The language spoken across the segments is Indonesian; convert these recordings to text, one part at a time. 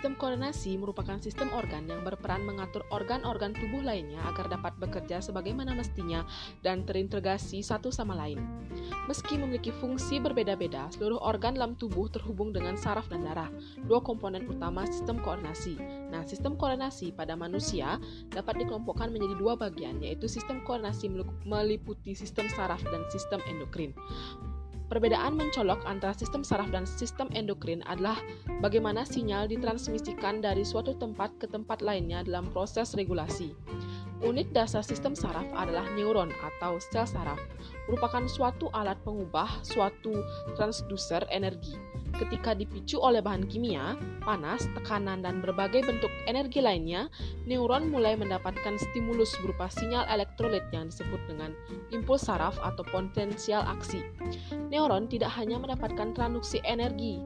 koordinasi merupakan sistem organ yang berperan mengatur organ-organ tubuh lainnya agar dapat bekerja sebagaimana mestinya dan terintegrasi satu sama lain. Meski memiliki fungsi berbeda-beda, seluruh organ dalam tubuh terhubung dengan saraf dan darah, dua komponen utama sistem koordinasi. Nah, sistem koordinasi pada manusia dapat dikelompokkan menjadi dua bagian, yaitu sistem koordinasi meliputi sistem saraf dan sistem endokrin. Perbedaan mencolok antara sistem saraf dan sistem endokrin adalah bagaimana sinyal ditransmisikan dari suatu tempat ke tempat lainnya dalam proses regulasi. Unit dasar sistem saraf adalah neuron atau sel saraf, merupakan suatu alat pengubah suatu transducer energi ketika dipicu oleh bahan kimia, panas, tekanan, dan berbagai bentuk energi lainnya, neuron mulai mendapatkan stimulus berupa sinyal elektrolit yang disebut dengan impuls saraf atau potensial aksi. Neuron tidak hanya mendapatkan transduksi energi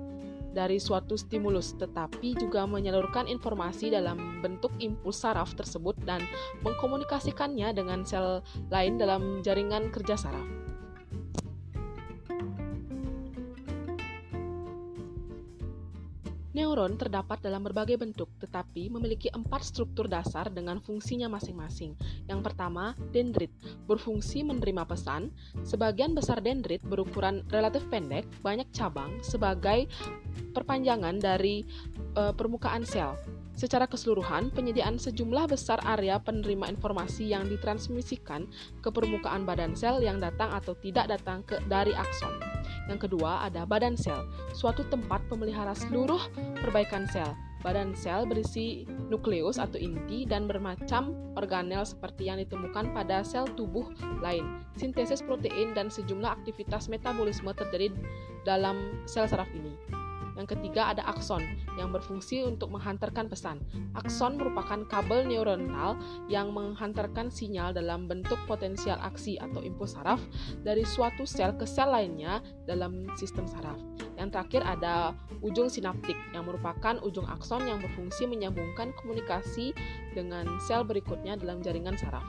dari suatu stimulus, tetapi juga menyalurkan informasi dalam bentuk impuls saraf tersebut dan mengkomunikasikannya dengan sel lain dalam jaringan kerja saraf. Neuron terdapat dalam berbagai bentuk, tetapi memiliki empat struktur dasar dengan fungsinya masing-masing. Yang pertama, dendrit, berfungsi menerima pesan. Sebagian besar dendrit berukuran relatif pendek, banyak cabang, sebagai perpanjangan dari e, permukaan sel. Secara keseluruhan, penyediaan sejumlah besar area penerima informasi yang ditransmisikan ke permukaan badan sel yang datang atau tidak datang ke dari akson. Yang kedua ada badan sel, suatu tempat pemelihara seluruh perbaikan sel. Badan sel berisi nukleus atau inti dan bermacam organel seperti yang ditemukan pada sel tubuh lain. Sintesis protein dan sejumlah aktivitas metabolisme terjadi dalam sel saraf ini. Yang ketiga ada akson yang berfungsi untuk menghantarkan pesan. Akson merupakan kabel neuronal yang menghantarkan sinyal dalam bentuk potensial aksi atau impuls saraf dari suatu sel ke sel lainnya dalam sistem saraf. Yang terakhir ada ujung sinaptik yang merupakan ujung akson yang berfungsi menyambungkan komunikasi dengan sel berikutnya dalam jaringan saraf.